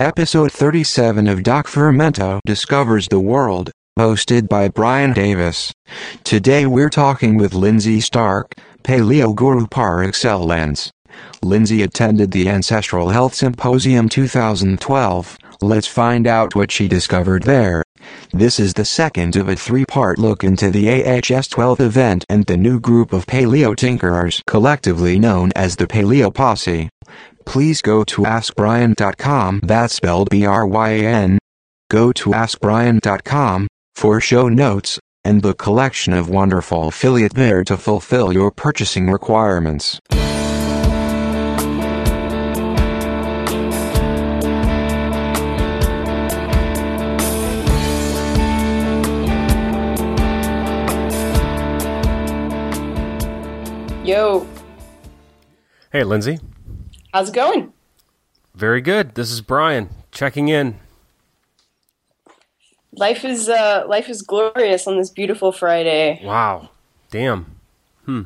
Episode 37 of Doc Fermento Discovers the World, hosted by Bryan Davis. Today we're talking with Lindsay Stark, Paleo Guru par excellence. Lindsay attended the Ancestral Health Symposium 2012. Let's find out what she discovered there. This is the second of a three-part look into the AHS 12 event and the new group of paleo tinkerers collectively known as the Paleo Posse. Please go to askbryan.com that's spelled B-R-Y-A-N. Go to askbryan.com for show notes and the collection of wonderful affiliate there to fulfill your purchasing requirements. Yo, Hey, Lindsay. how's it going? Very good. This is Bryan checking in. Life is uh life is glorious on this beautiful Friday. Wow. Damn. Hmm.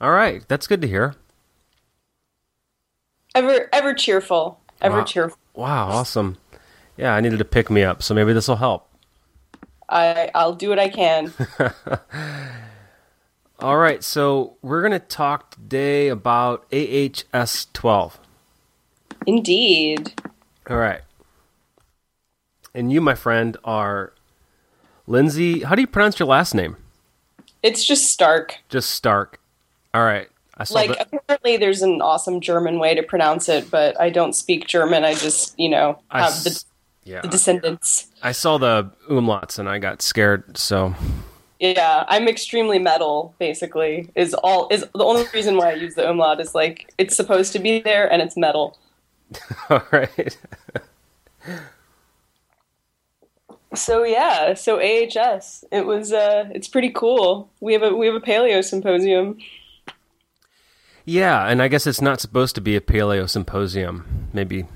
All right. That's good to hear. Ever ever cheerful. Ever Wow. cheerful. Wow. Awesome. Yeah, I needed to pick me up, so maybe this will help. I I'll do what I can. All right. So we're going to talk today about AHS 12. Indeed. All right. And you, my friend, are Lindsay. How do you pronounce your last name? It's just Stark. Just Stark. All right. Like that. apparently there's an awesome German way to pronounce it, but I don't speak German. I just, you know, have s- the, yeah. the descendants. I saw the umlauts and I got scared. So Yeah, I'm extremely metal. Basically, is all is the only reason why I use the umlaut is like it's supposed to be there and it's metal. all right. So yeah, so AHS. It was uh it's pretty cool. We have a we have a paleo symposium. Yeah, and I guess it's not supposed to be a paleo symposium. Maybe.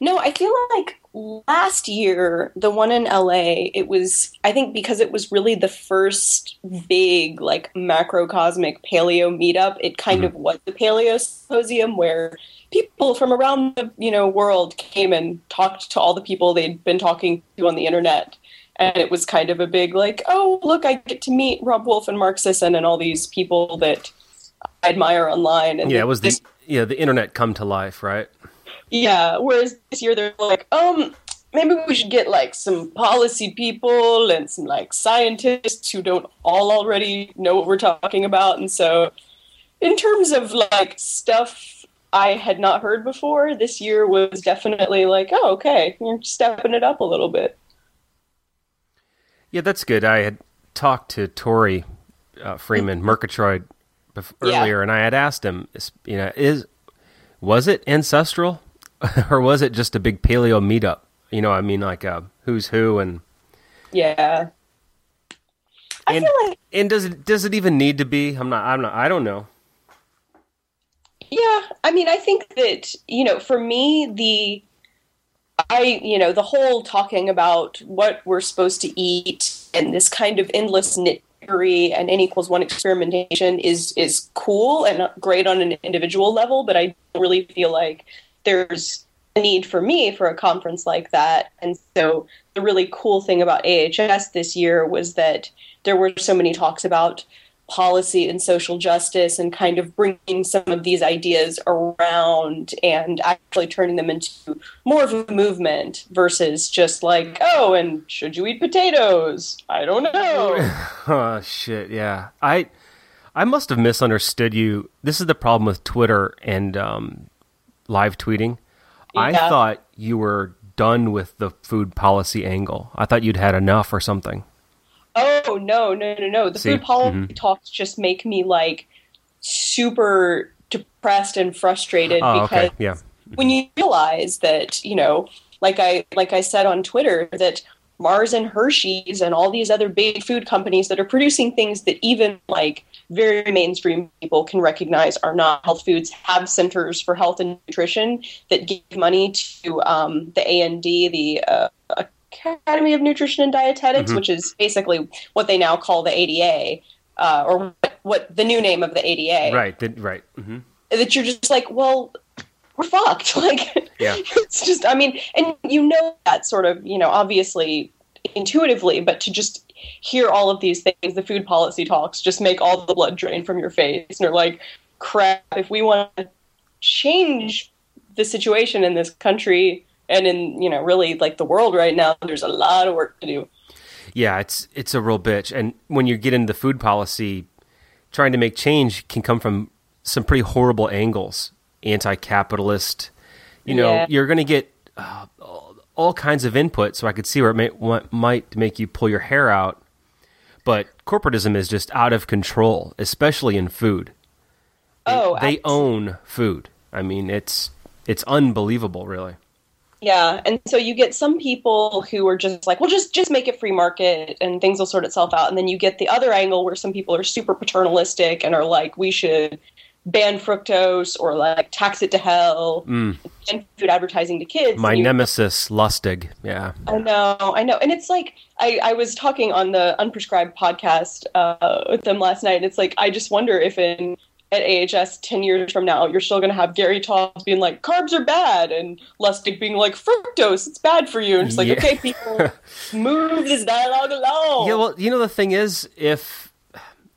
No, I feel like last year, the one in LA, it was I think because it was really the first big like macrocosmic paleo meetup, it kind of mm-hmm. was the paleo symposium where people from around the, you know, world came and talked to all the people they'd been talking to on the internet. And it was kind of a big like, oh, look, I get to meet Robb Wolf and Mark Sisson and all these people that I admire online. And Yeah, it was the yeah the internet come to life, right? Yeah. Whereas this year they're like, um, maybe we should get like some policy people and some like scientists who don't all already know what we're talking about. And so, in terms of like stuff I had not heard before, this year was definitely like, oh, okay, you're stepping it up a little bit. Yeah, that's good. I had talked to Tori uh, Freeman, Murgatroyd, bef- Yeah. earlier, and I had asked him, you know, is was it ancestral, or was it just a big paleo meetup? You know, I mean, like uh, who's who, and Yeah. I and feel like and does it does it even need to be? I'm not. I'm not. I don't know. Yeah, I mean, I think that, you know, for me, the I, you know, the whole talking about what we're supposed to eat and this kind of endless nitpickery and n equals one experimentation is is cool and great on an individual level, but I don't really feel like there's a need for me for a conference like that. And so the really cool thing about AHS this year was that there were so many talks about policy and social justice and kind of bringing some of these ideas around and actually turning them into more of a movement versus just like, oh, and should you eat potatoes? I don't know. Oh shit, yeah. I I must have misunderstood you. This is the problem with Twitter and um, live tweeting. I thought you were done with the food policy angle. I thought you'd had enough or something. oh, no, no, no, no. The See? food policy mm-hmm. talks just make me like super depressed and frustrated Oh, because okay. Yeah. when you realize that you know like i like i said on twitter that mars and hershey's and all these other big food companies that are producing things that even like very mainstream people can recognize are not health foods have centers for health and nutrition that give money to um, the and the uh, academy of nutrition and dietetics which is basically what they now call the ada uh, or what, what the new name of the ada Right. Did, right. hmm that you're just like, well, we're fucked. Like, Yeah. it's just, I mean, and you know that sort of, you know, obviously intuitively, but to just hear all of these things, the food policy talks, just make all the blood drain from your face. And you're like, crap, if we want to change the situation in this country and in, you know, really like the world right now, there's a lot of work to do. Yeah, it's it's a real bitch. And when you get into food policy, trying to make change can come from some pretty horrible angles. Anti-capitalist, you know, Yeah. you're going to get uh, all, kinds of input. So I could see where it may, what might make you pull your hair out. But corporatism is just out of control, especially in food. They, Oh, they own food. I mean, it's it's unbelievable, really. Yeah, and so you get some people who are just like, well, just just make it free market and things will sort itself out. And then you get the other angle where some people are super paternalistic and are like, we should ban fructose or like tax it to hell and food advertising to kids. Mm. My you- nemesis, Lustig. Yeah. I know, I know, and it's like I, I was talking on the unprescribed podcast uh, with them last night. And it's like I just wonder if in at AHS ten years from now you're still going to have Gary Taubes being like carbs are bad and Lustig being like fructose it's bad for you. And it's like Yeah. okay, people move this dialogue along. Yeah, well, you know the thing is, if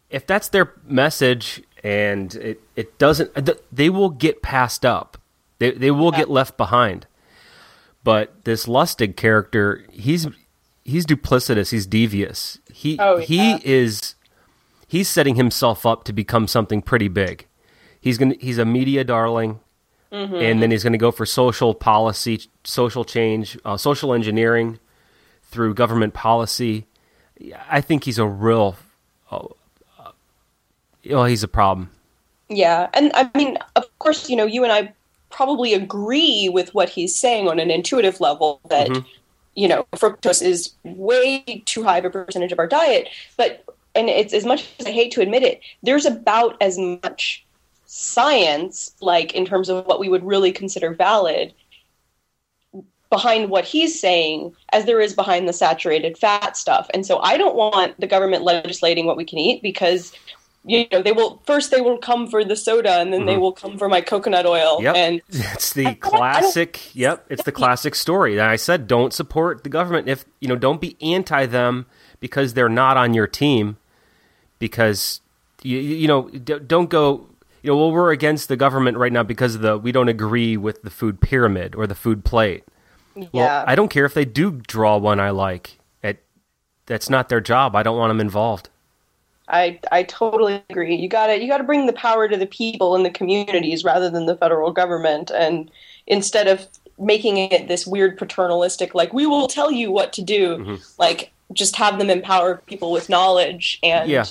if that's their message and it it doesn't, they will get passed up. They they will get left behind. But this Lustig character, he's he's duplicitous. He's devious. He Oh, he is he's setting himself up to become something pretty big. He's gonna he's a media darling. Mm-hmm. And then he's going to go for social policy, social change, uh, social engineering through government policy. I think he's a real. Uh, well, he's a problem. Yeah, and I mean, of course, you know, you and I probably agree with what he's saying on an intuitive level that mm-hmm. you know fructose is way too high of a percentage of our diet. But and it's as much as I hate to admit it, there's about as much science, like in terms of what we would really consider valid, behind what he's saying as there is behind the saturated fat stuff. And so I don't want the government legislating what we can eat because you know they will first they will come for the soda and then they mm-hmm. will come for my coconut oil Yep, and it's the classic. Yep, it's the classic story. And I said, don't support the government if you know. Don't be anti them because they're not on your team. Because you you know don't go. You know, well, we're against the government right now because of the we don't agree with the food pyramid or the food plate. Well, yeah I don't care if they do draw one I like. It, that's not their job. I don't want them involved. I I totally agree. You got to you got to bring the power to the people and the communities rather than the federal government and instead of making it this weird paternalistic like we will tell you what to do Mm-hmm. like just have them empower people with knowledge and Yeah.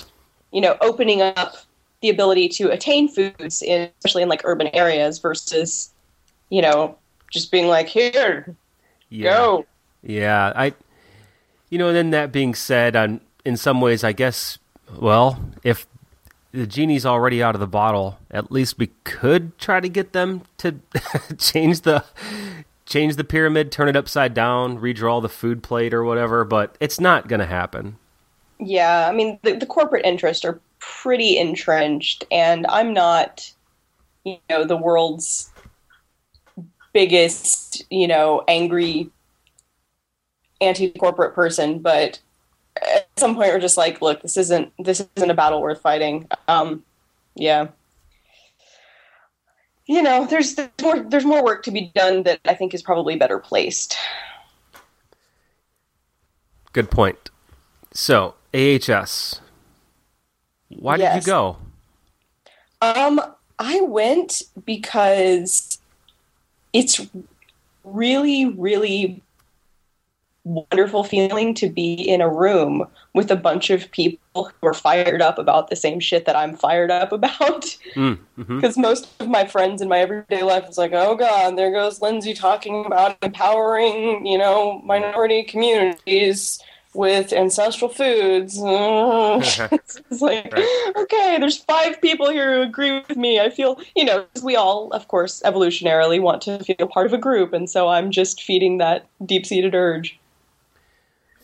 you know opening up the ability to attain foods in, especially in like urban areas versus you know just being like here Yeah. go Yeah, I, you know, and then that being said, on in some ways, I guess, well, if the genie's already out of the bottle, at least we could try to get them to change the change the pyramid, turn it upside down, redraw the food plate or whatever. But it's not going to happen. Yeah, I mean the, the corporate interests are pretty entrenched, and I'm not, you know, the world's biggest, you know, angry anti-corporate person, but some point we're just like, look, this isn't this isn't a battle worth fighting. Um, yeah. You know, there's, there's more there's more work to be done that I think is probably better placed. Good point. So AHS, why did you go? Um, I went because it's really, really wonderful feeling to be in a room with a bunch of people who are fired up about the same shit that I'm fired up about. Mm, hmm Because most of my friends in my everyday life is like, oh god, there goes Lindsay talking about empowering, you know, minority communities with ancestral foods. it's like, Right. okay, there's five people here who agree with me. I feel, you know, we all, of course, evolutionarily want to feel part of a group, and so I'm just feeding that deep-seated urge.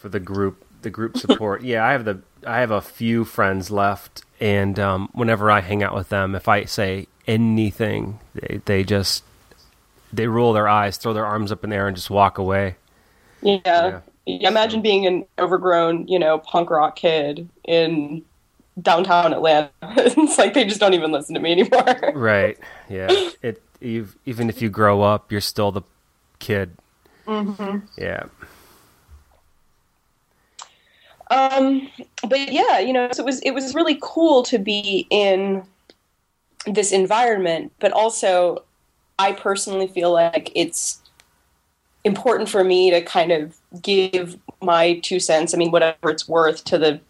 For the group the group support yeah i have the i have a few friends left and um, whenever i hang out with them if i say anything they, they just they roll their eyes, throw their arms up in the air, and just walk away. Yeah. yeah. Imagine being an overgrown, you know, punk rock kid in downtown Atlanta. it's like they just don't even listen to me anymore. Right. Yeah. It even if you grow up, you're still the kid. Mm-hmm. Yeah. Um, but yeah, you know, so it was it was really cool to be in this environment, but also I personally feel like it's important for me to kind of give my two cents, I mean whatever it's worth to the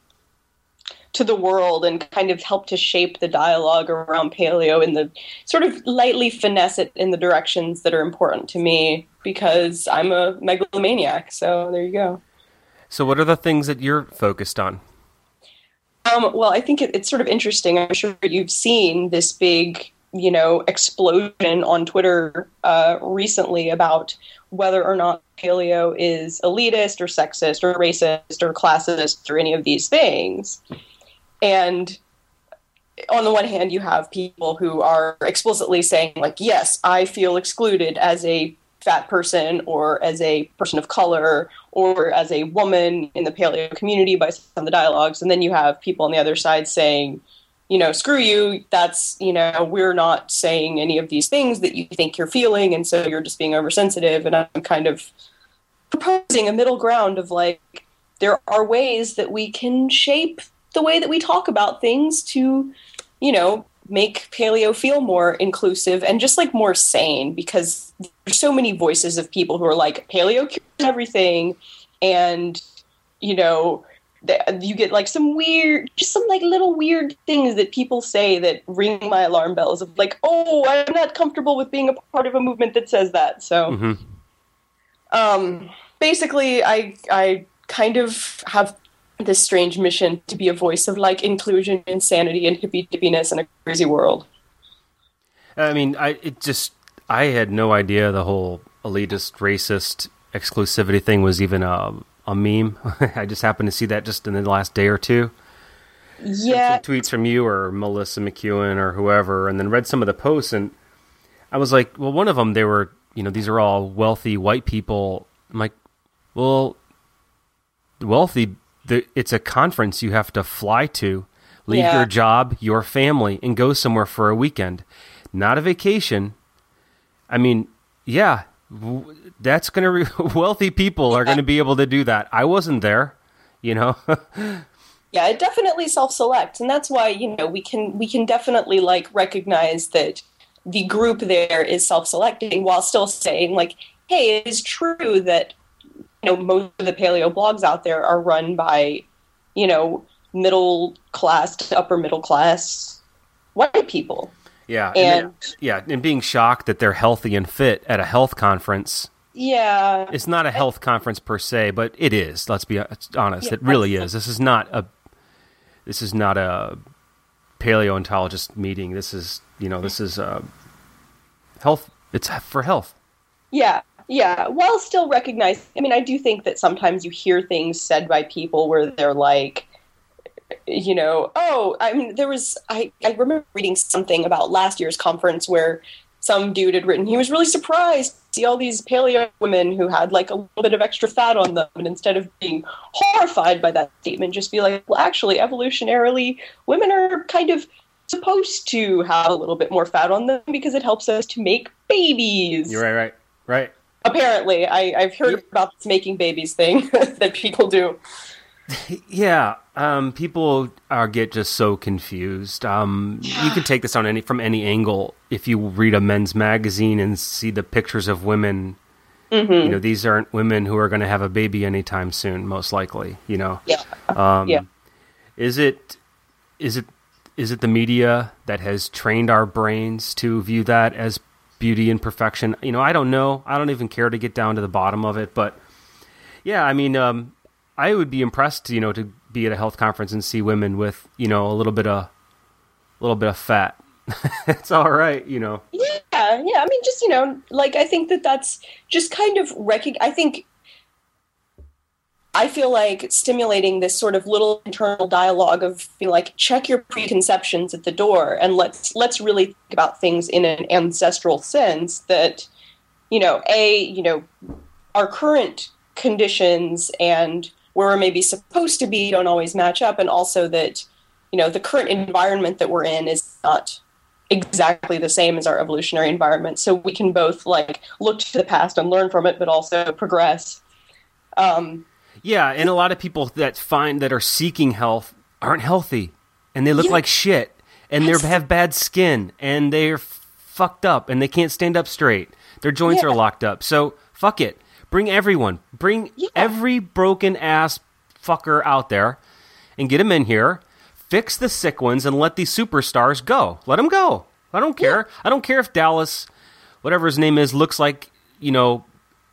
to the world and kind of help to shape the dialogue around paleo and the sort of lightly finesse it in the directions that are important to me because I'm a megalomaniac. So there you go. So, what are the things that you're focused on? Um, well, I think it, it's sort of interesting. I'm sure you've seen this big, you know, explosion on Twitter uh, recently about whether or not paleo is elitist or sexist or racist or classist or any of these things. And on the one hand, you have people who are explicitly saying, like, yes, I feel excluded as a fat person or as a person of color or as a woman in the paleo community by some of the dialogues and then you have people on the other side saying you know screw you that's you know we're not saying any of these things that you think you're feeling and so you're just being oversensitive. And i'm kind of proposing a middle ground of like there are ways that we can shape the way that we talk about things to you know make paleo feel more inclusive and just like more sane because there's so many voices of people who are like paleo cures everything and you know you get like some weird just some like little weird things that people say that ring my alarm bells of like oh i'm not comfortable with being a part of a movement that says that so mm-hmm. um basically i i kind of have this strange mission to be a voice of like inclusion, insanity, and hippie dippiness in a crazy world. I mean, I it just I had no idea the whole elitist, racist exclusivity thing was even a a meme. I just happened to see that just in the last day or two. Yeah, tweets from you or Melissa McEwen or whoever, and then read some of the posts, and I was like, well, one of them they were, you know, these are all wealthy white people. I'm like, well, wealthy the, it's a conference you have to fly to, leave yeah. your job, your family, and go somewhere for a weekend, not a vacation. I mean, yeah, that's going to re- wealthy people are going to be able to do that. I wasn't there, you know. yeah, it definitely self-selects, and that's why you know we can we can definitely like recognize that the group there is self-selecting while still saying like, hey, it is true that you know most of the paleo blogs out there are run by you know middle class to upper middle class white people yeah and, and yeah and being shocked that they're healthy and fit at a health conference. Yeah. It's not a health conference per se but it is let's be uh, honest yeah, it really is. This is not a this is not a paleontologist meeting. This is you know this is a health it's for health. Yeah yeah, while still recognizing, I mean, I do think that sometimes you hear things said by people where they're like, you know, oh, I mean, there was, I, I remember reading something about last year's conference where some dude had written he was really surprised to see all these paleo women who had like a little bit of extra fat on them. And instead of being horrified by that statement just be like well actually evolutionarily women are kind of supposed to have a little bit more fat on them because it helps us to make babies. You're right right right. Apparently. I, i've heard yeah. about this making babies thing that people do yeah um, people are get just so confused um, you can take this on any from any angle if you read a men's magazine and see the pictures of women mm-hmm. you know these aren't women who are going to have a baby anytime soon most likely you know yeah um, yeah is it is it is it the media that has trained our brains to view that as beauty and perfection. You know, I don't know. I don't even care to get down to the bottom of it. But yeah, I mean, um, I would be impressed, you know, to be at a health conference and see women with, you know, a little bit of, a little bit of fat. it's all right, you know. Yeah, yeah. I mean, just you know, like I think that that's just kind of rec- I think I feel like stimulating this sort of little internal dialogue of being like, check your preconceptions at the door and let's let's really think about things in an ancestral sense that, you know, a, you know, our current conditions and where we're maybe supposed to be don't always match up, and also that, you know, the current environment that we're in is not exactly the same as our evolutionary environment. So we can both like look to the past and learn from it, but also progress. Um, yeah, and a lot of people that find that are seeking health aren't healthy, and they look Yeah. like shit, and they have bad skin, and they're fucked up, and they can't stand up straight. Their joints Yeah. are locked up. So fuck it. Bring everyone. Bring Yeah. every broken ass fucker out there, and get them in here. Fix the sick ones and let these superstars go. Let them go. I don't care. I don't care if Dallas, whatever his name is, looks like you know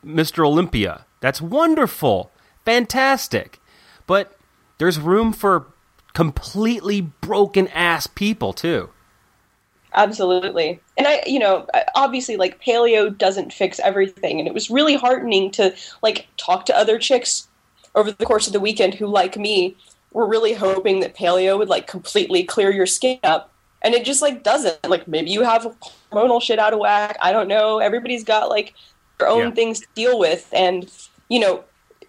Mr. Olympia. That's wonderful. Fantastic. But there's room for completely broken ass people too. Absolutely. And I, you know, obviously, like, paleo doesn't fix everything. And it was really heartening to, like, talk to other chicks over the course of the weekend who, like me, were really hoping that paleo would, like, completely clear your skin up. And it just, like, doesn't. Like, maybe you have hormonal shit out of whack. I don't know. Everybody's got, like, their own Yeah. things to deal with. And, you know,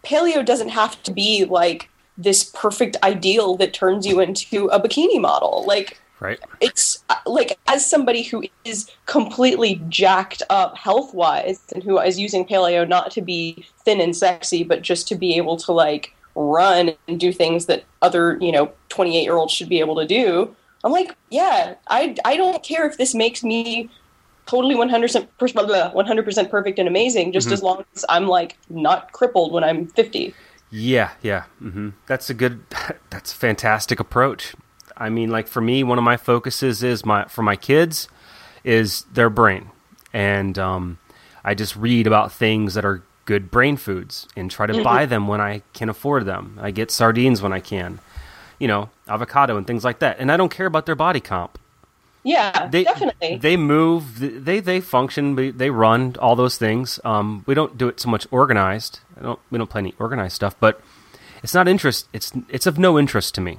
paleo doesn't have to be, like, this perfect ideal that turns you into a bikini model. Like, Right? it's uh, like as somebody who is completely jacked up health wise and who is using paleo not to be thin and sexy but just to be able to like run and do things that other you know 28 year olds should be able to do i'm like yeah i i don't care if this makes me totally 100% per- blah, blah, 100% perfect and amazing just as long as i'm like not crippled when i'm 50 Yeah, yeah. hmm That's a good. That's a fantastic approach. I mean, like for me, one of my focuses is my for my kids is their brain, and um, I just read about things that are good brain foods and try to buy them when I can afford them. I get sardines when I can, you know, avocado and things like that. And I don't care about their body comp. yeah They definitely they move, they they function, they- they run all those things. Um, we don't do it so much organized. I don't we don't play any organized stuff, but it's not interest. It's it's of no interest to me.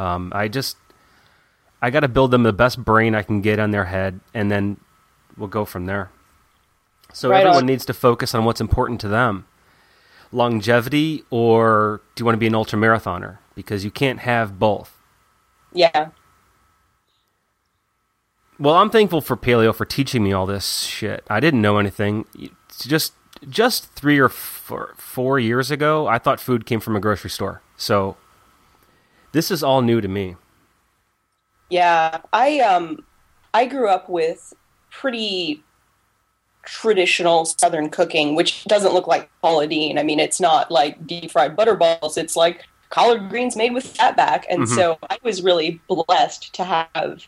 Um, I just I got to build them the best brain I can get on their head, and then we'll go from there. So Right everyone on. needs to focus on what's important to them: longevity, or do you want to be an ultra marathoner? Because you can't have both. yeah Well, I'm thankful for paleo for teaching me all this shit. I didn't know anything. It's just just three or four, four years ago, I thought food came from a grocery store. So this is all new to me. Yeah, I um I grew up with pretty traditional southern cooking, which doesn't look like Paula Deen. I mean, it's not like deep fried butterballs. It's like collard greens made with fatback. And so I was really blessed to have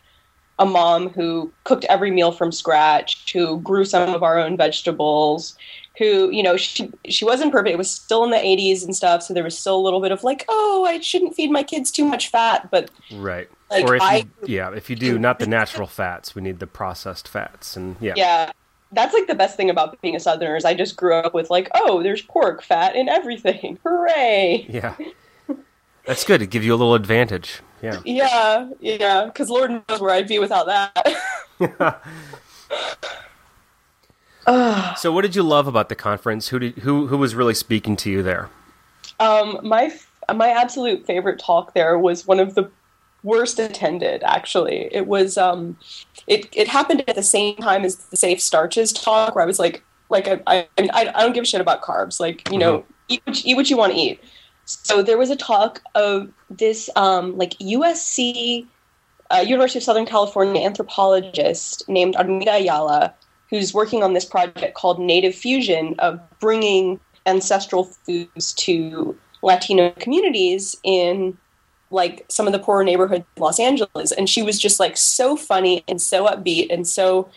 a mom who cooked every meal from scratch, who grew some of our own vegetables, who, you know, she she wasn't perfect. It was still in the 80s and stuff, so there was still a little bit of like, oh, I shouldn't feed my kids too much fat, but Right. Like, or if I- you, yeah, if you do not the natural fats, we need the processed fats and yeah. yeah that's like the best thing about being a southerner is i just grew up with like oh there's pork fat in everything hooray Yeah. That's good. It gives you a little advantage. Yeah. yeah yeah because lord knows where i'd be without that Ugh. So what did you love about the conference? Who did who who was really speaking to you there? um my my absolute favorite talk there was one of the worst attended actually it was um it it happened at the same time as the safe starches talk where i was like like i i, I I don't give a shit about carbs like you know eat, what you- eat what you want to eat so there was a talk of this um like usc uh, university of southern california anthropologist named armida ayala who's working on this project called native fusion of bringing ancestral foods to latino communities in like some of the poorer neighborhoods in Los Angeles. And she was just like so funny and so upbeat and so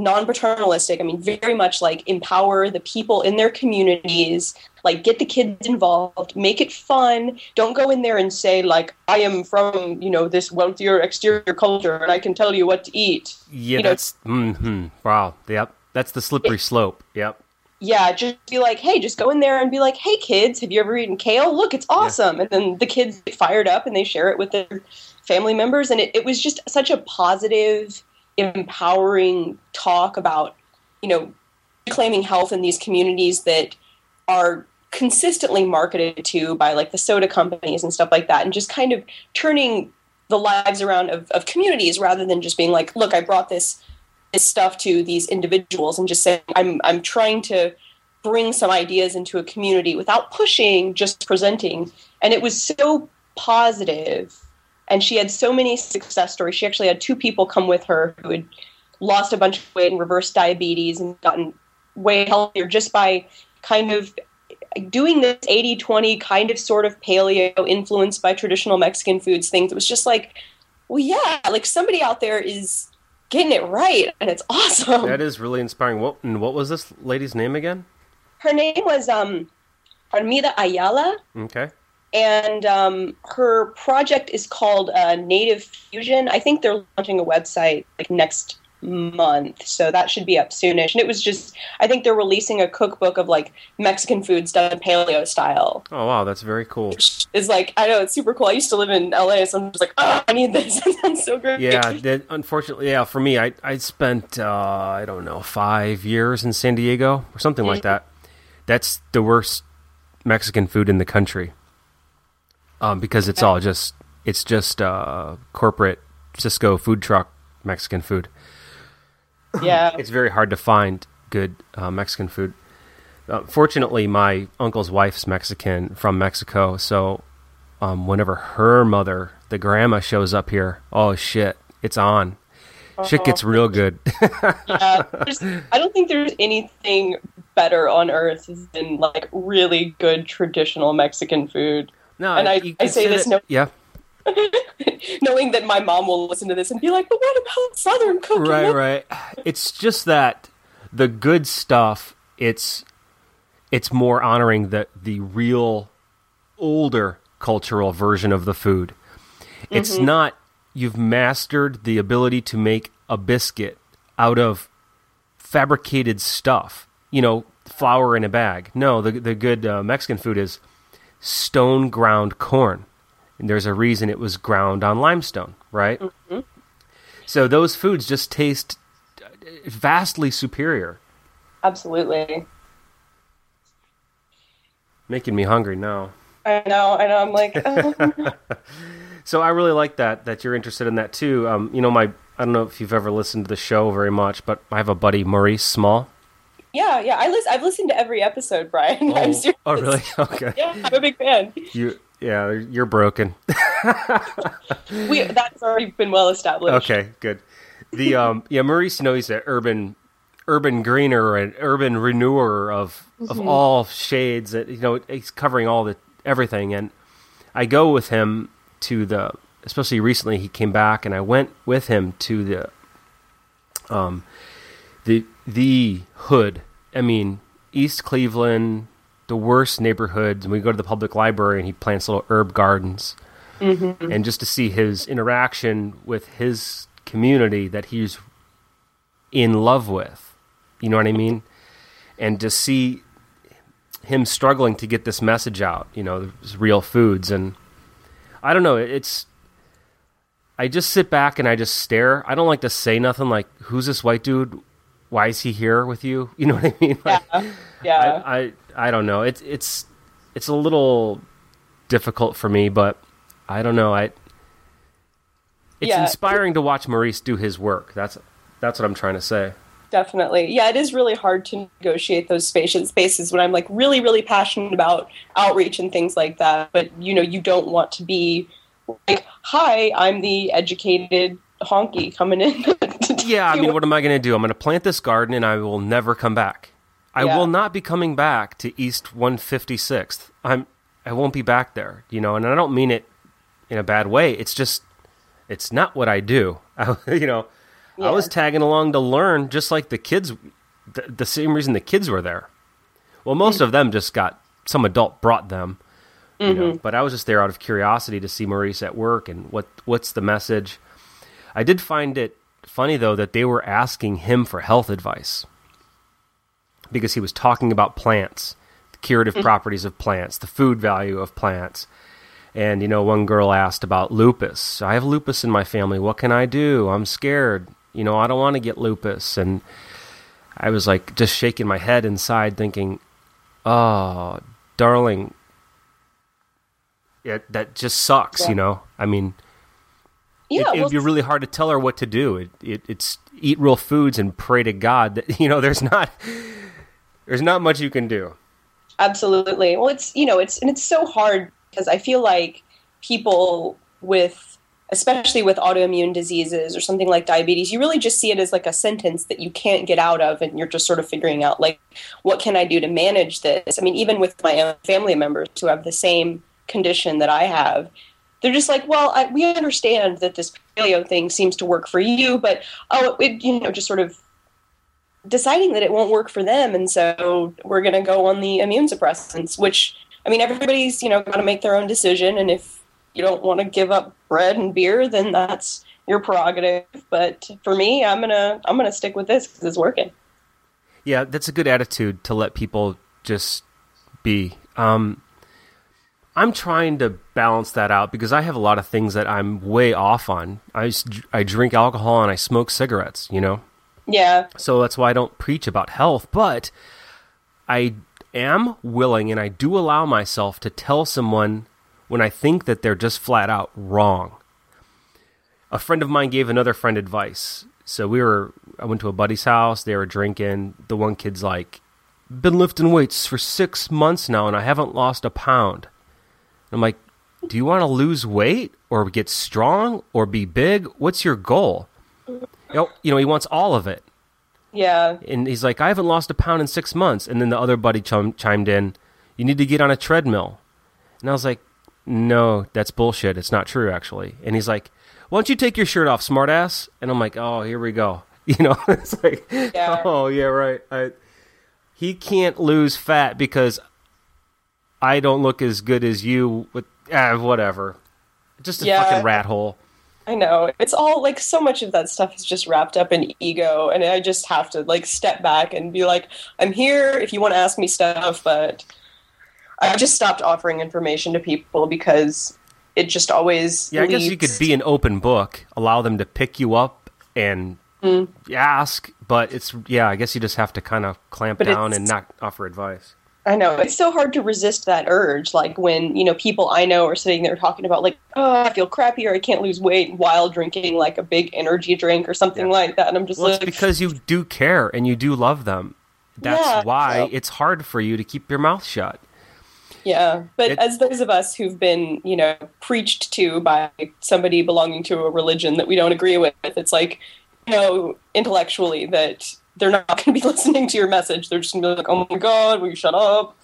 non paternalistic. I mean, very much like empower the people in their communities, like get the kids involved, make it fun. Don't go in there and say, like, I am from, you know, this wealthier exterior culture and I can tell you what to eat. Yeah, You know- that's hmm wow. Yep. That's the slippery slope. Yep. yeah, just be like, hey, just go in there and be like, hey, kids, have you ever eaten kale? Look, it's awesome. And then the kids get fired up and they share it with their family members. And it, it was just such a positive, empowering talk about, you know, reclaiming health in these communities that are consistently marketed to by like the soda companies and stuff like that and just kind of turning the lives around of, of communities rather than just being like look i brought this this stuff to these individuals and just saying i'm i'm trying to bring some ideas into a community without pushing just presenting. And it was so positive and she had so many success stories she actually had two people come with her who had lost a bunch of weight and reversed diabetes and gotten way healthier just by kind of doing this 80 20 kind of sort of paleo influenced by traditional Mexican foods things. It was just like, well, yeah, like somebody out there is getting it right and it's awesome. That is really inspiring. What and what was this lady's name again? Her name was um Armida Ayala. Okay. And um, her project is called uh, Native Fusion. I think they're launching a website like next month, so that should be up soonish. And it was just, I think they're releasing a cookbook of like Mexican foods done paleo style. Oh wow, that's very cool. It's like I know it's super cool. I used to live in LA, so I'm just like, oh, I need this. That sounds so great. Yeah, that, unfortunately, yeah. For me, I I spent uh, I don't know five years in San Diego or something like that. That's the worst Mexican food in the country. Um, because it's all just it's just uh, corporate Sysco food truck Mexican food. Yeah, It's very hard to find good uh, Mexican food. Uh, fortunately, my uncle's wife's Mexican from Mexico, so um, whenever her mother, the grandma, shows up here, oh shit, it's on. Shit gets real good. yeah. I don't think there's anything better on earth than like really good traditional Mexican food. No, And I- I say this no- yeah, Knowing that my mom will listen to this and be like, "But what about Southern cooking?" right, right. It's just that the good stuff. It's it's more honoring the the real older cultural version of the food. It's not you've mastered the ability to make a biscuit out of fabricated stuff. You know, flour in a bag. No, the the good uh, Mexican food is stone ground corn. And there's a reason it was ground on limestone, right? So those foods just taste vastly superior, Absolutely. making me hungry now. I know. I know. I'm like, oh, So I really like that that you're interested in that too. Um, you know, my I don't know if you've ever listened to the show very much, but I have a buddy Maurice Small. Yeah, yeah. I listen. I've listened to every episode, Bryan. I'm oh really? Okay. Yeah, I'm a big fan. You yeah, you're broken. We that's already been well established. Okay, good. The um yeah, Maurice, you know, he's an urban urban greener and urban renewer of of all shades. That you know, he's covering all the everything. And I go with him to the, especially recently, he came back, and I went with him to the, um, the the hood. I mean, East Cleveland, the worst neighborhoods. And we go to the public library, and he plants little herb gardens. Mm-hmm. And just to see his interaction with his community that he's in love with. You know what i mean? And to see him struggling to get this message out you know real foods. And i don't know it's i just sit back and i just stare. I don't like to say nothing like who's this white dude why is he here with you you know what i mean like, Yeah. Yeah. I, I I don't know. It's it's it's a little difficult for me, but I don't know. I it's Yeah. inspiring to watch Maurice do his work. That's that's what I'm trying to say. Definitely. Yeah, it is really hard to negotiate those spaces spaces when I'm like really, really passionate about outreach and things like that. But you know, you don't want to be like, hi, I'm the educated honky coming in. Yeah, I mean, what am I going to do? I'm going to plant this garden and I will never come back. I Yeah. will not be coming back to East 156th. I'm I won't be back there, you know, and I don't mean it in a bad way. It's just it's not what I do. I, you know, I was tagging along to learn just like the kids the, the same reason the kids were there. Well, most mm. of them just got some adult brought them. You know, mm-hmm. but I was just there out of curiosity to see Maurice at work and what what's the message. I did find it funny though that they were asking him for health advice because he was talking about plants, the curative mm-hmm. properties of plants, the food value of plants. And you know, one girl asked about lupus. I have lupus in my family. What can I do? I'm scared. You know, I don't want to get lupus. And I was like just shaking my head inside, thinking, "Oh, darling, yeah, that just sucks." Yeah. You know, I mean, Yeah, it, it'd well, be really hard to tell her what to do. It, it, it's eat real foods and pray to God that you know there's not there's not much you can do. absolutely. Well, it's you know, it's and it's so hard because I feel like people with especially with autoimmune diseases or something like diabetes, you really just see it as like a sentence that you can't get out of and you're just sort of figuring out like what can I do to manage this? I mean, even with my own family members who have the same condition that I have, they're just like, well, I, we understand that this paleo thing seems to work for you, but oh, it, you know, just sort of deciding that it won't work for them, and so we're going to go on the immune suppressants. Which, I mean, everybody's you know got to make their own decision, and if you don't want to give up bread and beer, then that's your prerogative. But for me, I'm gonna I'm gonna stick with this because it's working. Yeah, that's a good attitude to let people just be. Um, I'm trying to balance that out because I have a lot of things that I'm way off on. I, I drink alcohol and I smoke cigarettes, you know? Yeah, So that's why I don't preach about health, but I am willing and I do allow myself to tell someone when I think that they're just flat out wrong. A friend of mine gave another friend advice. So we were I went to a buddy's house, they were drinking. The one kid's like, "Been lifting weights for 6 months now and I haven't lost a pound." I'm like, "Do you want to lose weight or get strong or be big? What's your goal?" You know, you know, he wants all of it yeah, and he's like, I haven't lost a pound in six months. And then the other buddy chim- chimed in, You need to get on a treadmill. And I was like, No, that's bullshit. It's not true, actually. And he's like, Why don't you take your shirt off, smartass? And I'm like, Oh, here we go. You know, it's like, Yeah. Oh, yeah, right. I, he can't lose fat because I don't look as good as you with, ah, whatever. Just a Yeah. fucking rat hole. I know. It's all like so much of that stuff is just wrapped up in ego, and I just have to like step back and be like, I'm here if you want to ask me stuff, but I've just stopped offering information to people because it just always Yeah, I guess you could be an open book, allow them to pick you up and Mm. ask, but it's yeah, I guess you just have to kind of clamp But down and not offer advice. I know it's so hard to resist that urge. Like when you know people I know are sitting there talking about like, oh, I feel crappy or I can't lose weight while drinking like a big energy drink or something Yeah. like that, and I'm just Well, like, it's because you do care and you do love them. That's Yeah, why so- it's hard for you to keep your mouth shut. Yeah, but It- as those of us who've been, you know, preached to by somebody belonging to a religion that we don't agree with, it's like, you know, intellectually that they're not going to be listening to your message. They're just going to be like, "Oh my god, will you shut up?"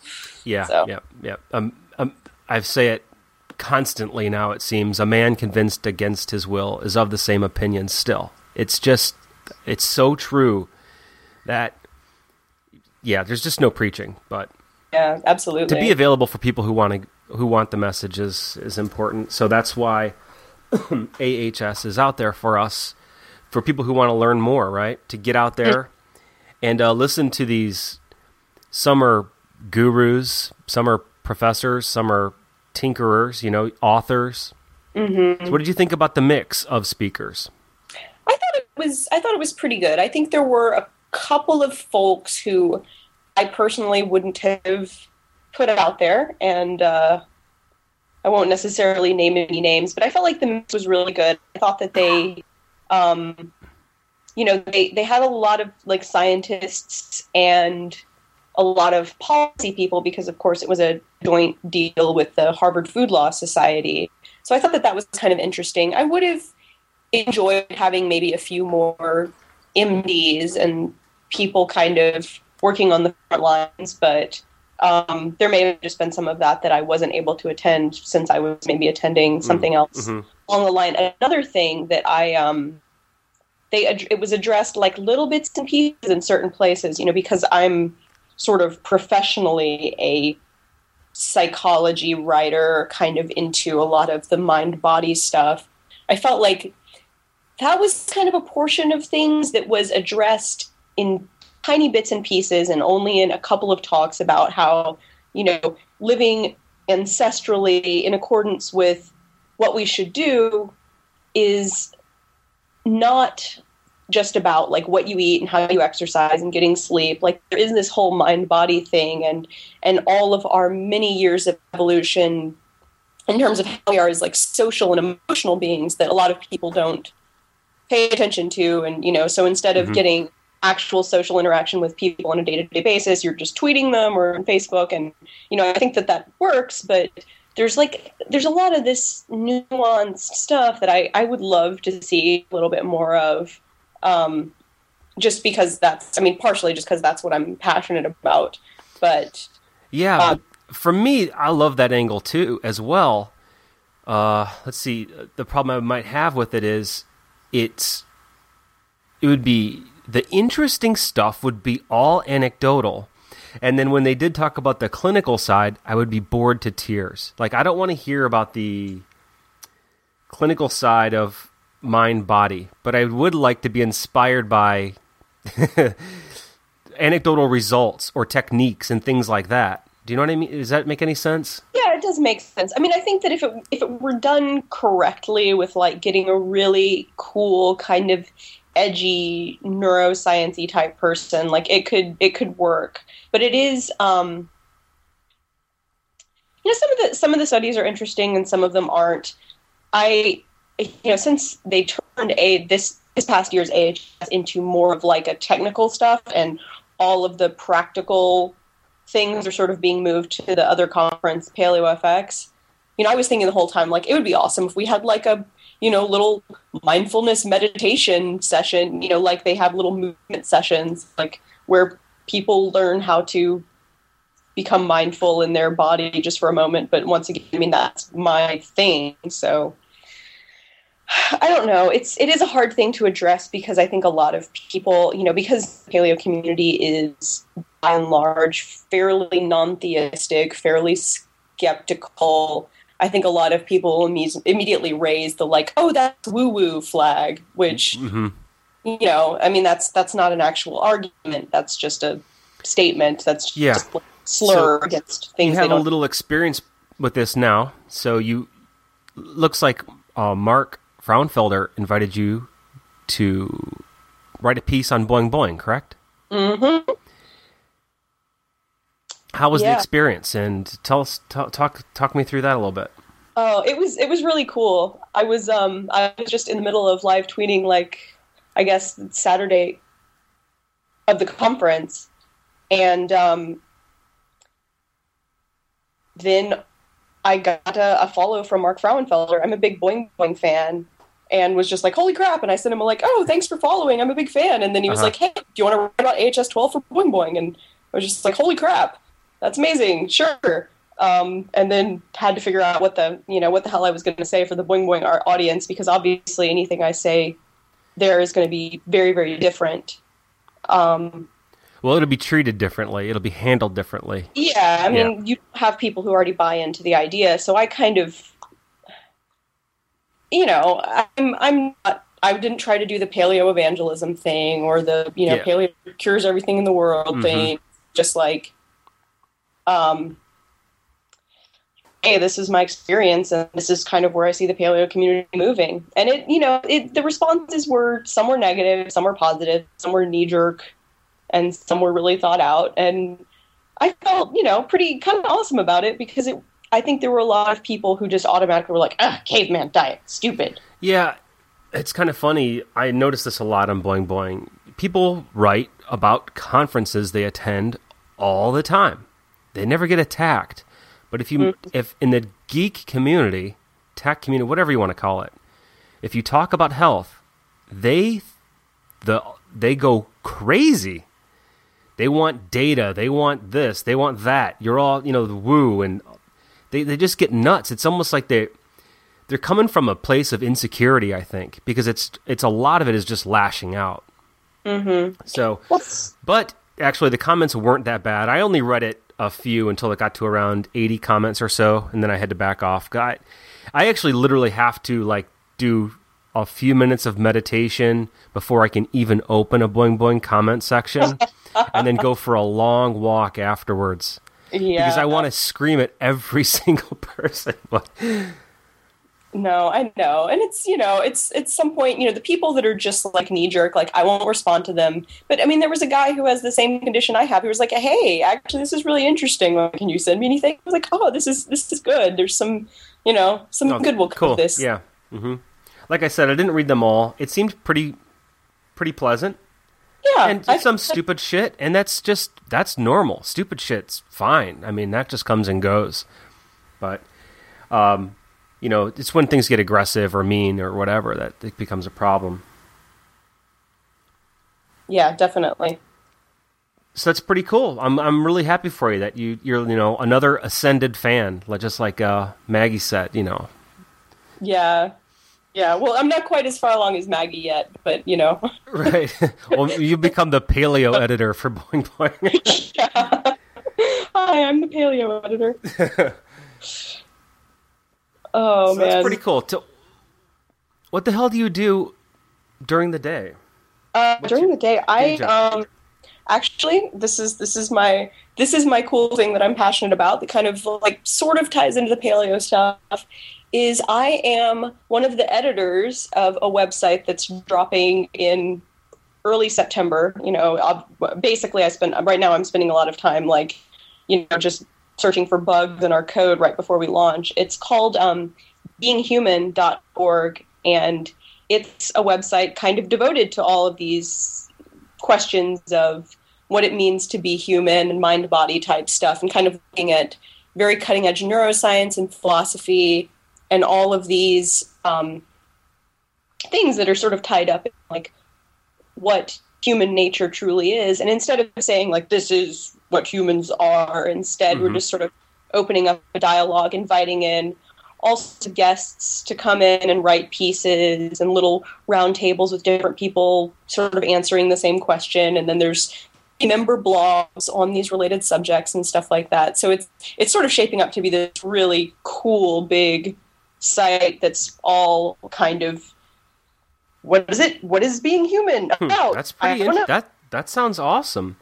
Yeah, So- yeah, yeah. Um, um, I say it constantly now. It seems a man convinced against his will is of the same opinion. Still, it's just it's so true that yeah, there's just no preaching, but Yeah, absolutely. to be available for people who want to who want the message is is important. So that's why AHS is out there for us, for people who want to learn more. Right, to get out there and uh, listen to these. Some are gurus, some are professors, some are tinkerers. You know, authors. Mm-hmm. So what did you think about the mix of speakers? I thought it was I thought it was pretty good. I think there were a couple of folks who I personally wouldn't have put out there, and uh, I won't necessarily name any names, but I felt like the mix was really good. I thought that they, um, you know, they they had a lot of like scientists and a lot of policy people because, of course, it was a joint deal with the Harvard Food Law Society. So I thought that that was kind of interesting. I would have enjoyed having maybe a few more MDs and people kind of working on the front lines, but um, there may have just been some of that that I wasn't able to attend since I was maybe attending something else mhm. along the line. Another thing that I um, they it was addressed like little bits and pieces in certain places, you know, because I'm sort of professionally a psychology writer, kind of into a lot of the mind body stuff. I felt like that was kind of a portion of things that was addressed in tiny bits and pieces and only in a couple of talks about how, you know, living ancestrally in accordance with what we should do is not just about like what you eat and how you exercise and getting sleep. Like there is this whole mind body thing and and all of our many years of evolution in terms of how we are as like social and emotional beings that a lot of people don't pay attention to and you know so instead of Mhm. getting actual social interaction with people on a day-to-day basis you're just tweeting them or on facebook and you know i think that that works but there's like there's a lot of this nuanced stuff that i i would love to see a little bit more of um just because that's i mean partially just because that's what i'm passionate about but Yeah, but for me, I love that angle too, as well. Uh, let's see. The problem I might have with it is, it's it would be the interesting stuff would be all anecdotal, and then when they did talk about the clinical side, I would be bored to tears. Like I don't want to hear about the clinical side of mind body, but I would like to be inspired by anecdotal results or techniques and things like that. Do you know what I mean? Does that make any sense? Yeah, it does make sense. I mean, I think that if it if it were done correctly with like getting a really cool kind of edgy neurosciencey type person, like it could it could work. But it is um you know some of the some of the studies are interesting and some of them aren't. I you know since they turned a this this past year's AHS into more of like a technical stuff and all of the practical things are sort of being moved to the other conference, Paleo FX. You know, I was thinking the whole time, like, it would be awesome if we had like a, you know, little mindfulness meditation session, you know, like they have little movement sessions, like where people learn how to become mindful in their body just for a moment. But once again, I mean, that's my thing. So I don't know. It's it is a hard thing to address because I think a lot of people, you know, because the paleo community is by and large fairly non-theistic, fairly skeptical. I think a lot of people imme- immediately raise the like, "Oh, that's woo-woo" flag, which Mm-hmm. you know, I mean, that's that's not an actual argument. That's just a statement. That's Yeah. just a slur So, against You things they have a little experience with this now, so you looks like uh, Mark Frauenfelder invited you to write a piece on Boing Boing, correct? mm-hmm. How was the experience? And tell us, talk, talk, talk me through that a little bit. Oh, it was it was really cool. I was um I was just in the middle of live tweeting like I guess Saturday of the conference, and um, then I got a, a follow from Mark Frauenfelder. I'm a big Boing Boing fan, and was just like, "Holy crap!" And I sent him a like, "Oh, thanks for following. I'm a big fan." And then he was Uh-huh. like, "Hey, do you want to write about AHS 12 for Boing Boing?" And I was just like, "Holy crap, that's amazing! Sure." Um, and then had to figure out what the you know what the hell I was going to say for the Boing Boing art audience because obviously anything I say there is going to be very very different. Um, Well, it'll be treated differently. It'll be handled differently. Yeah, I mean, you have people who already buy into the idea, so I kind of, you know, I'm I'm not. I didn't try to do the paleo evangelism thing or the you know Yeah. paleo cures everything in the world Mhm. thing. Just like, um, hey, this is my experience, and this is kind of where I see the paleo community moving. And it, you know, it the responses were some were negative, some were positive, some were knee jerk, and some were really thought out. And I felt, you know, pretty kind of awesome about it because it. I think there were a lot of people who just automatically were like, "Ah, caveman diet, stupid." Yeah, it's kind of funny. I notice this a lot on Boing Boing. People write about conferences they attend all the time. They never get attacked. But if you if in the geek community, tech community, whatever you want to call it, if you talk about health, they the they go crazy. They want data, they want this, they want that. You're all, you know, the woo and they they just get nuts. It's almost like they they're coming from a place of insecurity, I think, because it's it's a lot of it is just lashing out. Mm-hmm. So, but actually, the comments weren't that bad. I only read it a few until it got to around eighty comments or so, and then I had to back off. I, I actually literally have to like do a few minutes of meditation before I can even open a boing boing comment section, and then go for a long walk afterwards Yeah, because I want to scream at every single person. No, I know. And it's, you know, it's it's some point, you know, the people that are just like knee jerk, like I won't respond to them. But I mean, there was a guy who has the same condition I have. He was like, "Hey, actually this is really interesting. Can you send me anything?" I was like, "Oh, this is this is good. There's some, you know, some Oh, good will come cool. of this." Yeah. Mm-hmm. Like I said, I didn't read them all. It seemed pretty, pretty pleasant, Yeah. and I- some stupid shit, and that's just that's normal. Stupid shit's fine. I mean, that just comes and goes. But, um, you know, it's when things get aggressive or mean or whatever that it becomes a problem. yeah, definitely. So that's pretty cool. I'm I'm really happy for you that you you're you know another ascended fan, like just like uh, Maggie said. You know, Yeah. Yeah. Well, I'm not quite as far along as Maggie yet, but you know. right? well, you become the paleo editor for Boing Boing. yeah. Hi, I'm the paleo editor. Oh So man. that's pretty cool. To, what the hell do you do during the day? Uh, during the day, I um, actually this is this is my this is my cool thing that I'm passionate about. That kind of like sort of ties into the paleo stuff. Is I am one of the editors of a website that's dropping in early September. You know, I've, basically, I spend right now. I'm spending a lot of time like you know just searching for bugs in our code right before we launch. It's called um, beinghuman.org, and it's a website kind of devoted to all of these questions of what it means to be human and mind body type stuff, and kind of looking at very cutting edge neuroscience and philosophy and all of these um, things that are sort of tied up in like what human nature truly is. And instead of saying like this is what humans are, instead we're Mhm. just sort of opening up a dialogue, inviting in all sorts of guests to come in and write pieces and little round tables with different people sort of answering the same question and then there's member blogs on these related subjects and stuff like that so it's it's sort of shaping up to be this really cool big site that's all kind of what is it what is being human Hmm, about that's pretty. don't In- know. that that sounds awesome.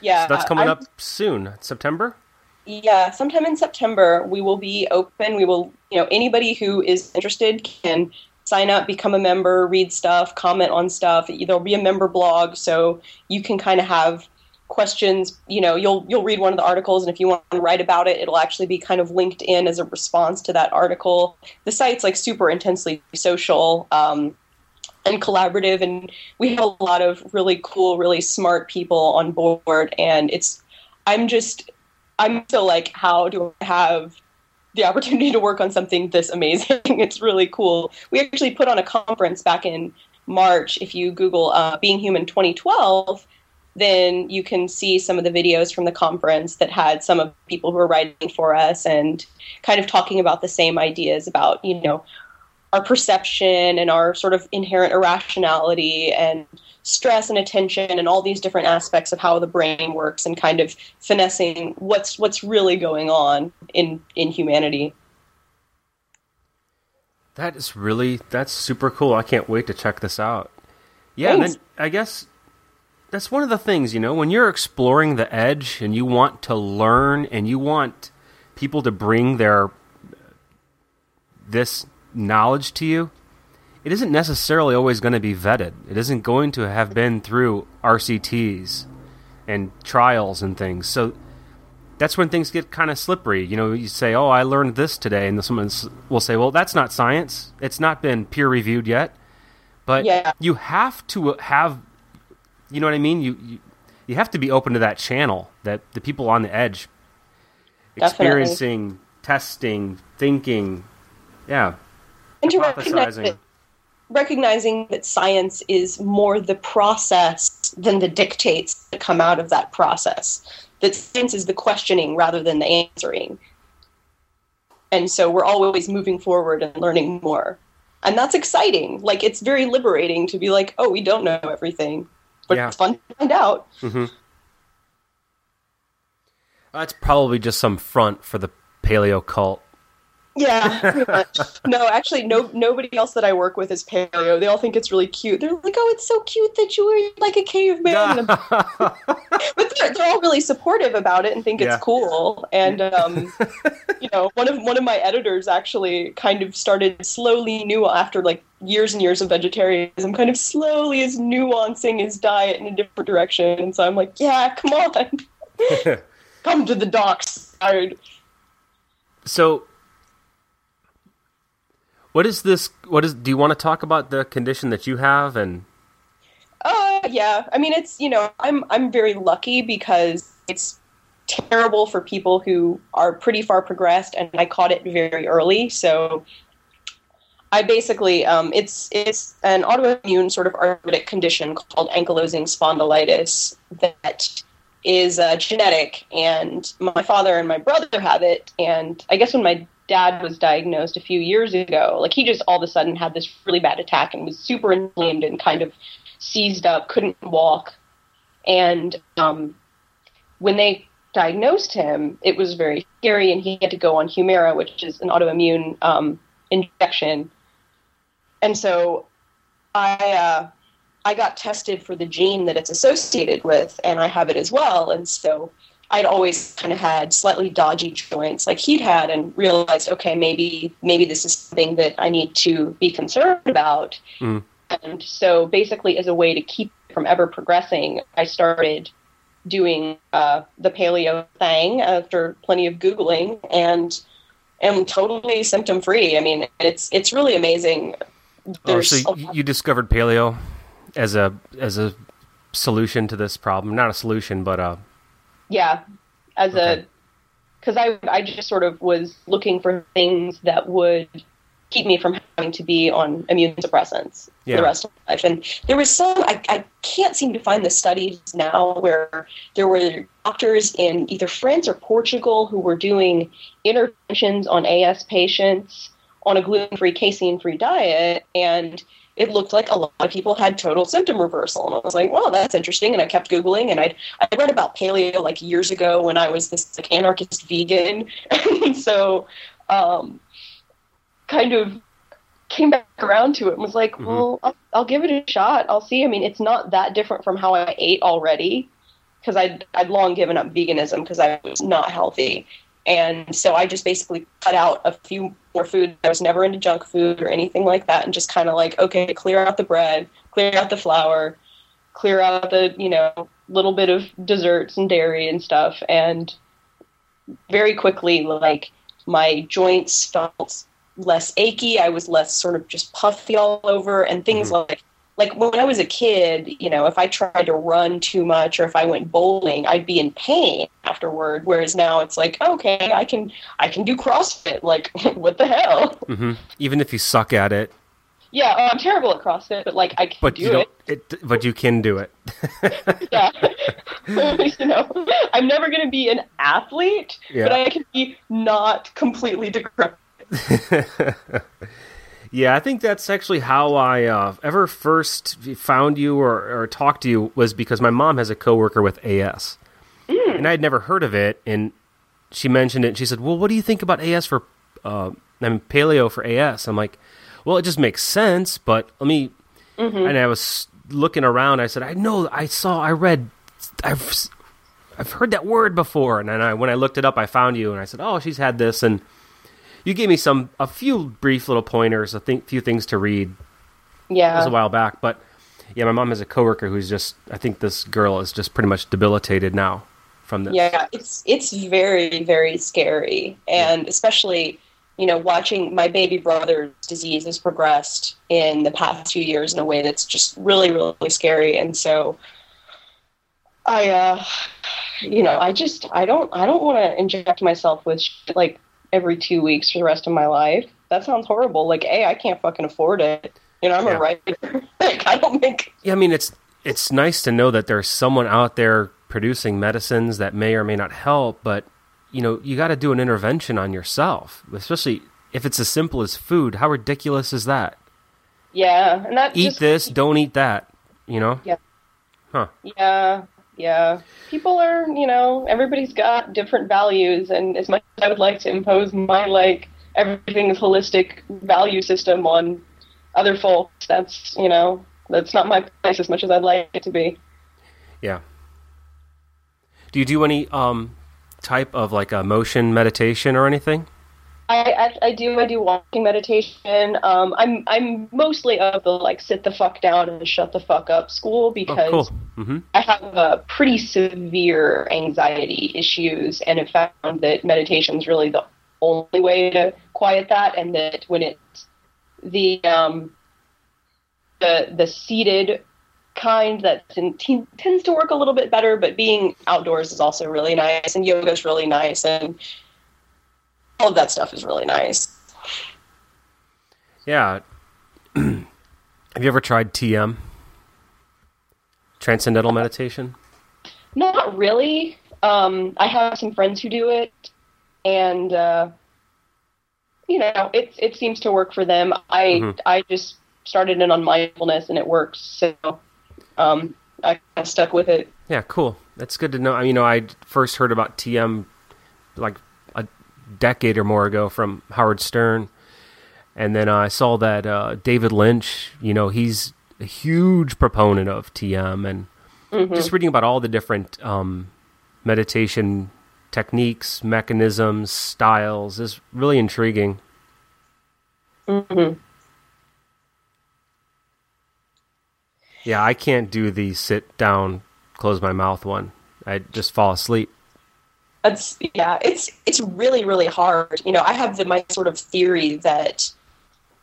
yeah So that's coming I'm- up soon, September. Yeah, sometime in September we will be open. We will, you know, anybody who is interested can sign up, become a member, read stuff, comment on stuff. There'll be a member blog, so you can kind of have questions. You know, you'll you'll read one of the articles, and if you want to write about it, it'll actually be kind of linked in as a response to that article. The site's like super intensely social. Um, and collaborative and we have a lot of really cool really smart people on board and it's i'm just I'm still like, how do I have the opportunity to work on something this amazing? it's really cool. We actually put on a conference back in March. If you Google uh, Being Human 2012, then you can see some of the videos from the conference that had some of the people who were writing for us and kind of talking about the same ideas about, you know, our perception and our sort of inherent irrationality and stress and attention and all these different aspects of how the brain works and kind of finessing what's what's really going on in in humanity. That is really that's super cool. I can't wait to check this out. Yeah, and then I guess that's one of the things, you know, when you're exploring the edge and you want to learn and you want people to bring their this knowledge to you, it isn't necessarily always going to be vetted. It isn't going to have been through RCTs and trials and things. So that's when things get kind of slippery. You know, you say, "Oh, I learned this today," and someone will say, "Well, that's not science. It's not been peer reviewed yet." But Yeah. you have to uh, have, you know what I mean? You, you you have to be open to that channel that the people on the edge, Definitely. experiencing, testing, thinking, yeah, And to recognize that, recognizing that science is more the process than the dictates that come out of that process. That science is the questioning rather than the answering. And so we're always moving forward and learning more. And that's exciting. Like it's very liberating to be like, oh, we don't know everything. But Yeah. it's fun to find out. Mm-hmm. That's probably just some front for the paleo cult. Yeah, pretty much. no, actually, no. Nobody else that I work with is paleo. They all think it's really cute. They're like, "Oh, it's so cute that you are like a caveman." but they're, they're all really supportive about it and think Yeah. it's cool. And um, you know, one of one of my editors actually kind of started slowly new after like years and years of vegetarianism, kind of slowly is nuancing his diet in a different direction. And so I'm like, "Yeah, come on, come to the dark side." so, what is this? What is? Do you want to talk about the condition that you have? And Uh, yeah. I mean, it's you know, I'm I'm very lucky because it's terrible for people who are pretty far progressed, and I caught it very early. So I basically, um, it's it's an autoimmune sort of arthritic condition called ankylosing spondylitis that is uh, genetic, and my father and my brother have it. And I guess when my dad was diagnosed a few years ago, like he just all of a sudden had this really bad attack and was super inflamed and kind of seized up, couldn't walk. And um, when they diagnosed him, it was very scary, and he had to go on Humira, which is an autoimmune um, injection. And so I uh, I got tested for the gene that it's associated with, and I have it as well. And so I'd always kind of had slightly dodgy joints, like he'd had, and realized, okay, maybe maybe this is something that I need to be concerned about. Mm. And so, basically, as a way to keep from ever progressing, I started doing uh, the paleo thing after plenty of googling, and am totally symptom free. I mean, it's it's really amazing. oh, so you, you discovered paleo as a as a solution to this problem? Not a solution, but uh, yeah as Okay. a because I, I just sort of was looking for things that would keep me from having to be on immune suppressants Yeah. for the rest of my life and there was some I, I can't seem to find the studies now where there were doctors in either france or portugal who were doing interventions on as patients on a gluten-free casein-free diet and it looked like a lot of people had total symptom reversal. And I was like, well, that's interesting. And I kept Googling and I'd, I read about paleo like years ago when I was this like anarchist vegan. and so um, kind of came back around to it and was like, Mhm. well, I'll, I'll give it a shot. I'll see. I mean, it's not that different from how I ate already because I'd, I'd long given up veganism because I was not healthy. And so I just basically cut out a few more food. I was never into junk food or anything like that, and just kind of like, okay, clear out the bread, clear out the flour, clear out the, you know, little bit of desserts and dairy and stuff. And very quickly, like, my joints felt less achy. I was less sort of just puffy all over, and things mm-hmm. like like when I was a kid, you know, if I tried to run too much or if I went bowling, I'd be in pain afterward. Whereas now it's like, okay, I can I can do CrossFit. Like, what the hell? hmm even if you suck at it, Yeah, oh, I'm terrible at CrossFit, but like I can but do you it. It, but you can do it. Yeah, you know, I'm never going to be an athlete, Yeah. but I can be not completely decrepit. Yeah, I think that's actually how I uh, ever first found you or, or talked to you was because my mom has a coworker with AS, and I had never heard of it. And she mentioned it. and She said, "Well, what do you think about AS for? Uh, I mean, paleo for AS." I'm like, "Well, it just makes sense, but let me." And I was looking around. I said, "I know. I saw. I read. I've I've heard that word before." And then I, when I looked it up, I found you, and I said, "Oh, she's had this." And you gave me some a few brief little pointers, a think, few things to read. Yeah, it was a while back, but yeah, my mom has a coworker who's just. I think this girl is just pretty much debilitated now from this. yeah, it's it's very very scary, and especially you know watching my baby brother's disease has progressed in the past few years in a way that's just really really scary, and so I uh you know I just I don't I don't want to inject myself with like every two weeks for the rest of my life. That sounds horrible. Like, a I can't fucking afford it. You know, I'm Yeah. a writer. like, I don't make Yeah, I mean it's it's nice to know that there's someone out there producing medicines that may or may not help, but you know, you got to do an intervention on yourself, especially if it's as simple as food. How ridiculous is that? yeah, and that Eat just this, don't eat that, you know? Yeah, Huh. yeah. People are, you know, everybody's got different values, and as much as I would like to impose my like everything is holistic value system on other folks. That's you know that's not my place as much as I'd like it to be. Yeah. Do you do any um, type of like a motion meditation or anything? I, I, I do I do walking meditation. Um, I'm I'm mostly of the like sit the fuck down and shut the fuck up school because Oh, cool. hmm I have uh, pretty severe anxiety issues and have found that meditation is really the only way to quiet that, and that when it's the um, the the seated kind that ten- tends to work a little bit better, but being outdoors is also really nice, and yoga is really nice, and all of that stuff is really nice. Yeah. Have you ever tried TM? Transcendental meditation? Not really. Um, I have some friends who do it, and uh, you know, it it seems to work for them. I Mhm. I just started in on mindfulness, and it works. So um, I kind of stuck with it. Yeah, cool. That's good to know. I mean, you know, I first heard about TM like decade or more ago from Howard Stern, and then I saw that uh, David Lynch. You know, he's a huge proponent of TM, and just reading about all the different um, meditation techniques, mechanisms, styles is really intriguing. hmm Yeah, I can't do the sit down, close my mouth one. I just fall asleep. That's yeah. It's it's really really hard. You know, I have the, my sort of theory that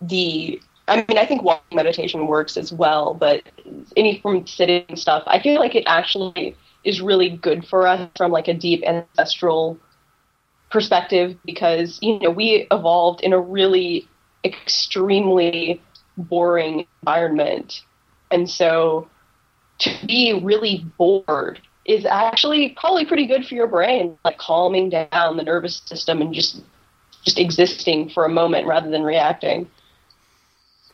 the I mean, I think walking meditation works as well, but any from sitting stuff, I feel like it actually is really good for us from like a deep ancestral perspective because you know we evolved in a really extremely boring environment, and so to be really bored is actually probably pretty good for your brain, like calming down the nervous system and just just existing for a moment rather than reacting.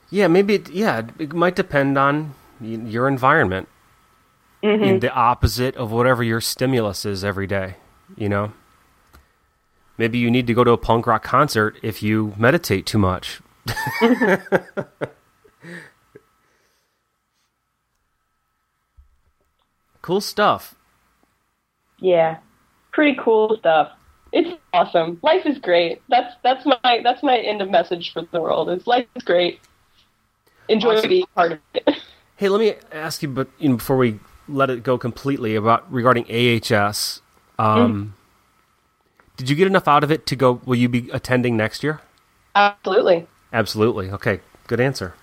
Yeah, maybe. It, yeah, it might depend on your environment. Mm-hmm. the opposite of whatever your stimulus is every day. You know, maybe you need to go to a punk rock concert if you meditate too much. cool stuff. Yeah, pretty cool stuff. It's awesome. Life is great. That's that's my that's my end of message for the world. Is life is great. Enjoy Awesome. being part of it. Hey, let me ask you, but you know, before we let it go completely, about regarding AHS. Um, Did you get enough out of it to go? Will you be attending next year? Absolutely. Absolutely. Okay, good answer.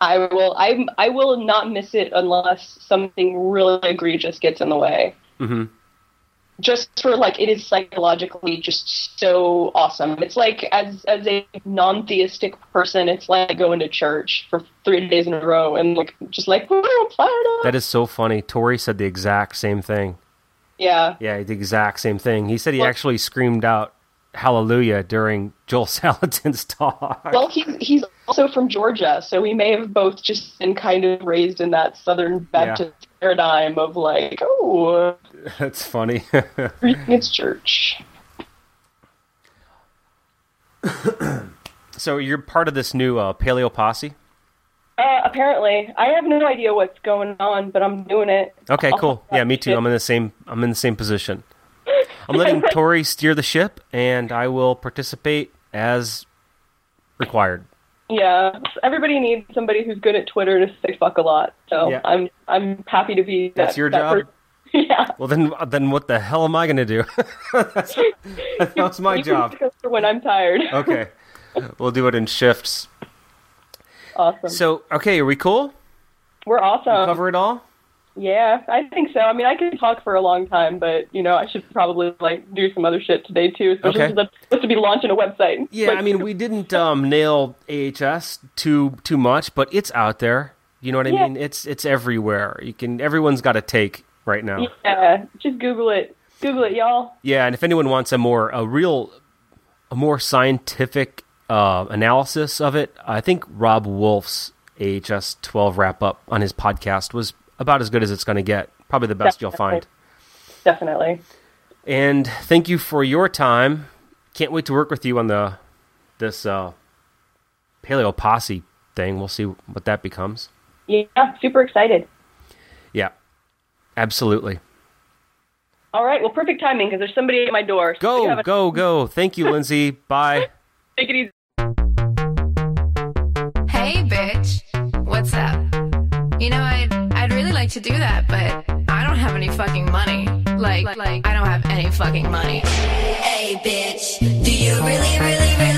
I will. I I will not miss it unless something really egregious gets in the way. hmm Just for like, it is psychologically just so awesome. It's like as as a non-theistic person, it's like going to church for three days in a row and like just like "Woo, I'm fired up. That is so funny. Tori said the exact same thing. yeah. Yeah, the exact same thing. He said he Well- actually screamed out "Hallelujah" during Joel Salatin's talk. Well, he's he's also from Georgia, so we may have both just been kind of raised in that Southern Baptist paradigm of like, oh, That's funny. it's church. so you're part of this new uh, paleo posse. Uh, apparently, I have no idea what's going on, but I'm doing it. Okay, I'll cool. Yeah, me too. it. I'm in the same. I'm in the same position. I'm letting Tori steer the ship, and I will participate as required. Yeah, everybody needs somebody who's good at Twitter to say fuck a lot. So Yeah. I'm I'm happy to be. That's your that job? person. yeah. Well, then, then what the hell am I going to do? that's, that's my You job. when I'm tired. Okay, we'll do it in shifts. awesome. So, okay, are we cool? We're awesome. Cover it all. Yeah, I think so. I mean, I could talk for a long time, but you know, I should probably like do some other shit today too, especially Okay. since I'm supposed to be launching a website. Yeah, Like, I mean, we didn't um, nail AHS too too much, but it's out there. You know what I Yeah. mean? It's it's everywhere. You can. Everyone's got a take right now. yeah, just Google it. Google it, y'all. Yeah, and if anyone wants a more a real a more scientific uh, analysis of it, I think Robb Wolf's AHS 12 wrap up on his podcast was about as good as it's going to get. Probably the best you'll find. Definitely. And thank you for your time. can't wait to work with you on the this uh, paleo posse thing. We'll see what that becomes. Yeah, super excited. Yeah, absolutely. All right, well, perfect timing because there's somebody at my door. So Go, a- go, go. Thank you, Lindsay. Bye. Take it easy. like to do that, but I don't have any fucking money. Like, like I don't have any fucking money. Hey, bitch, do you really, really, really?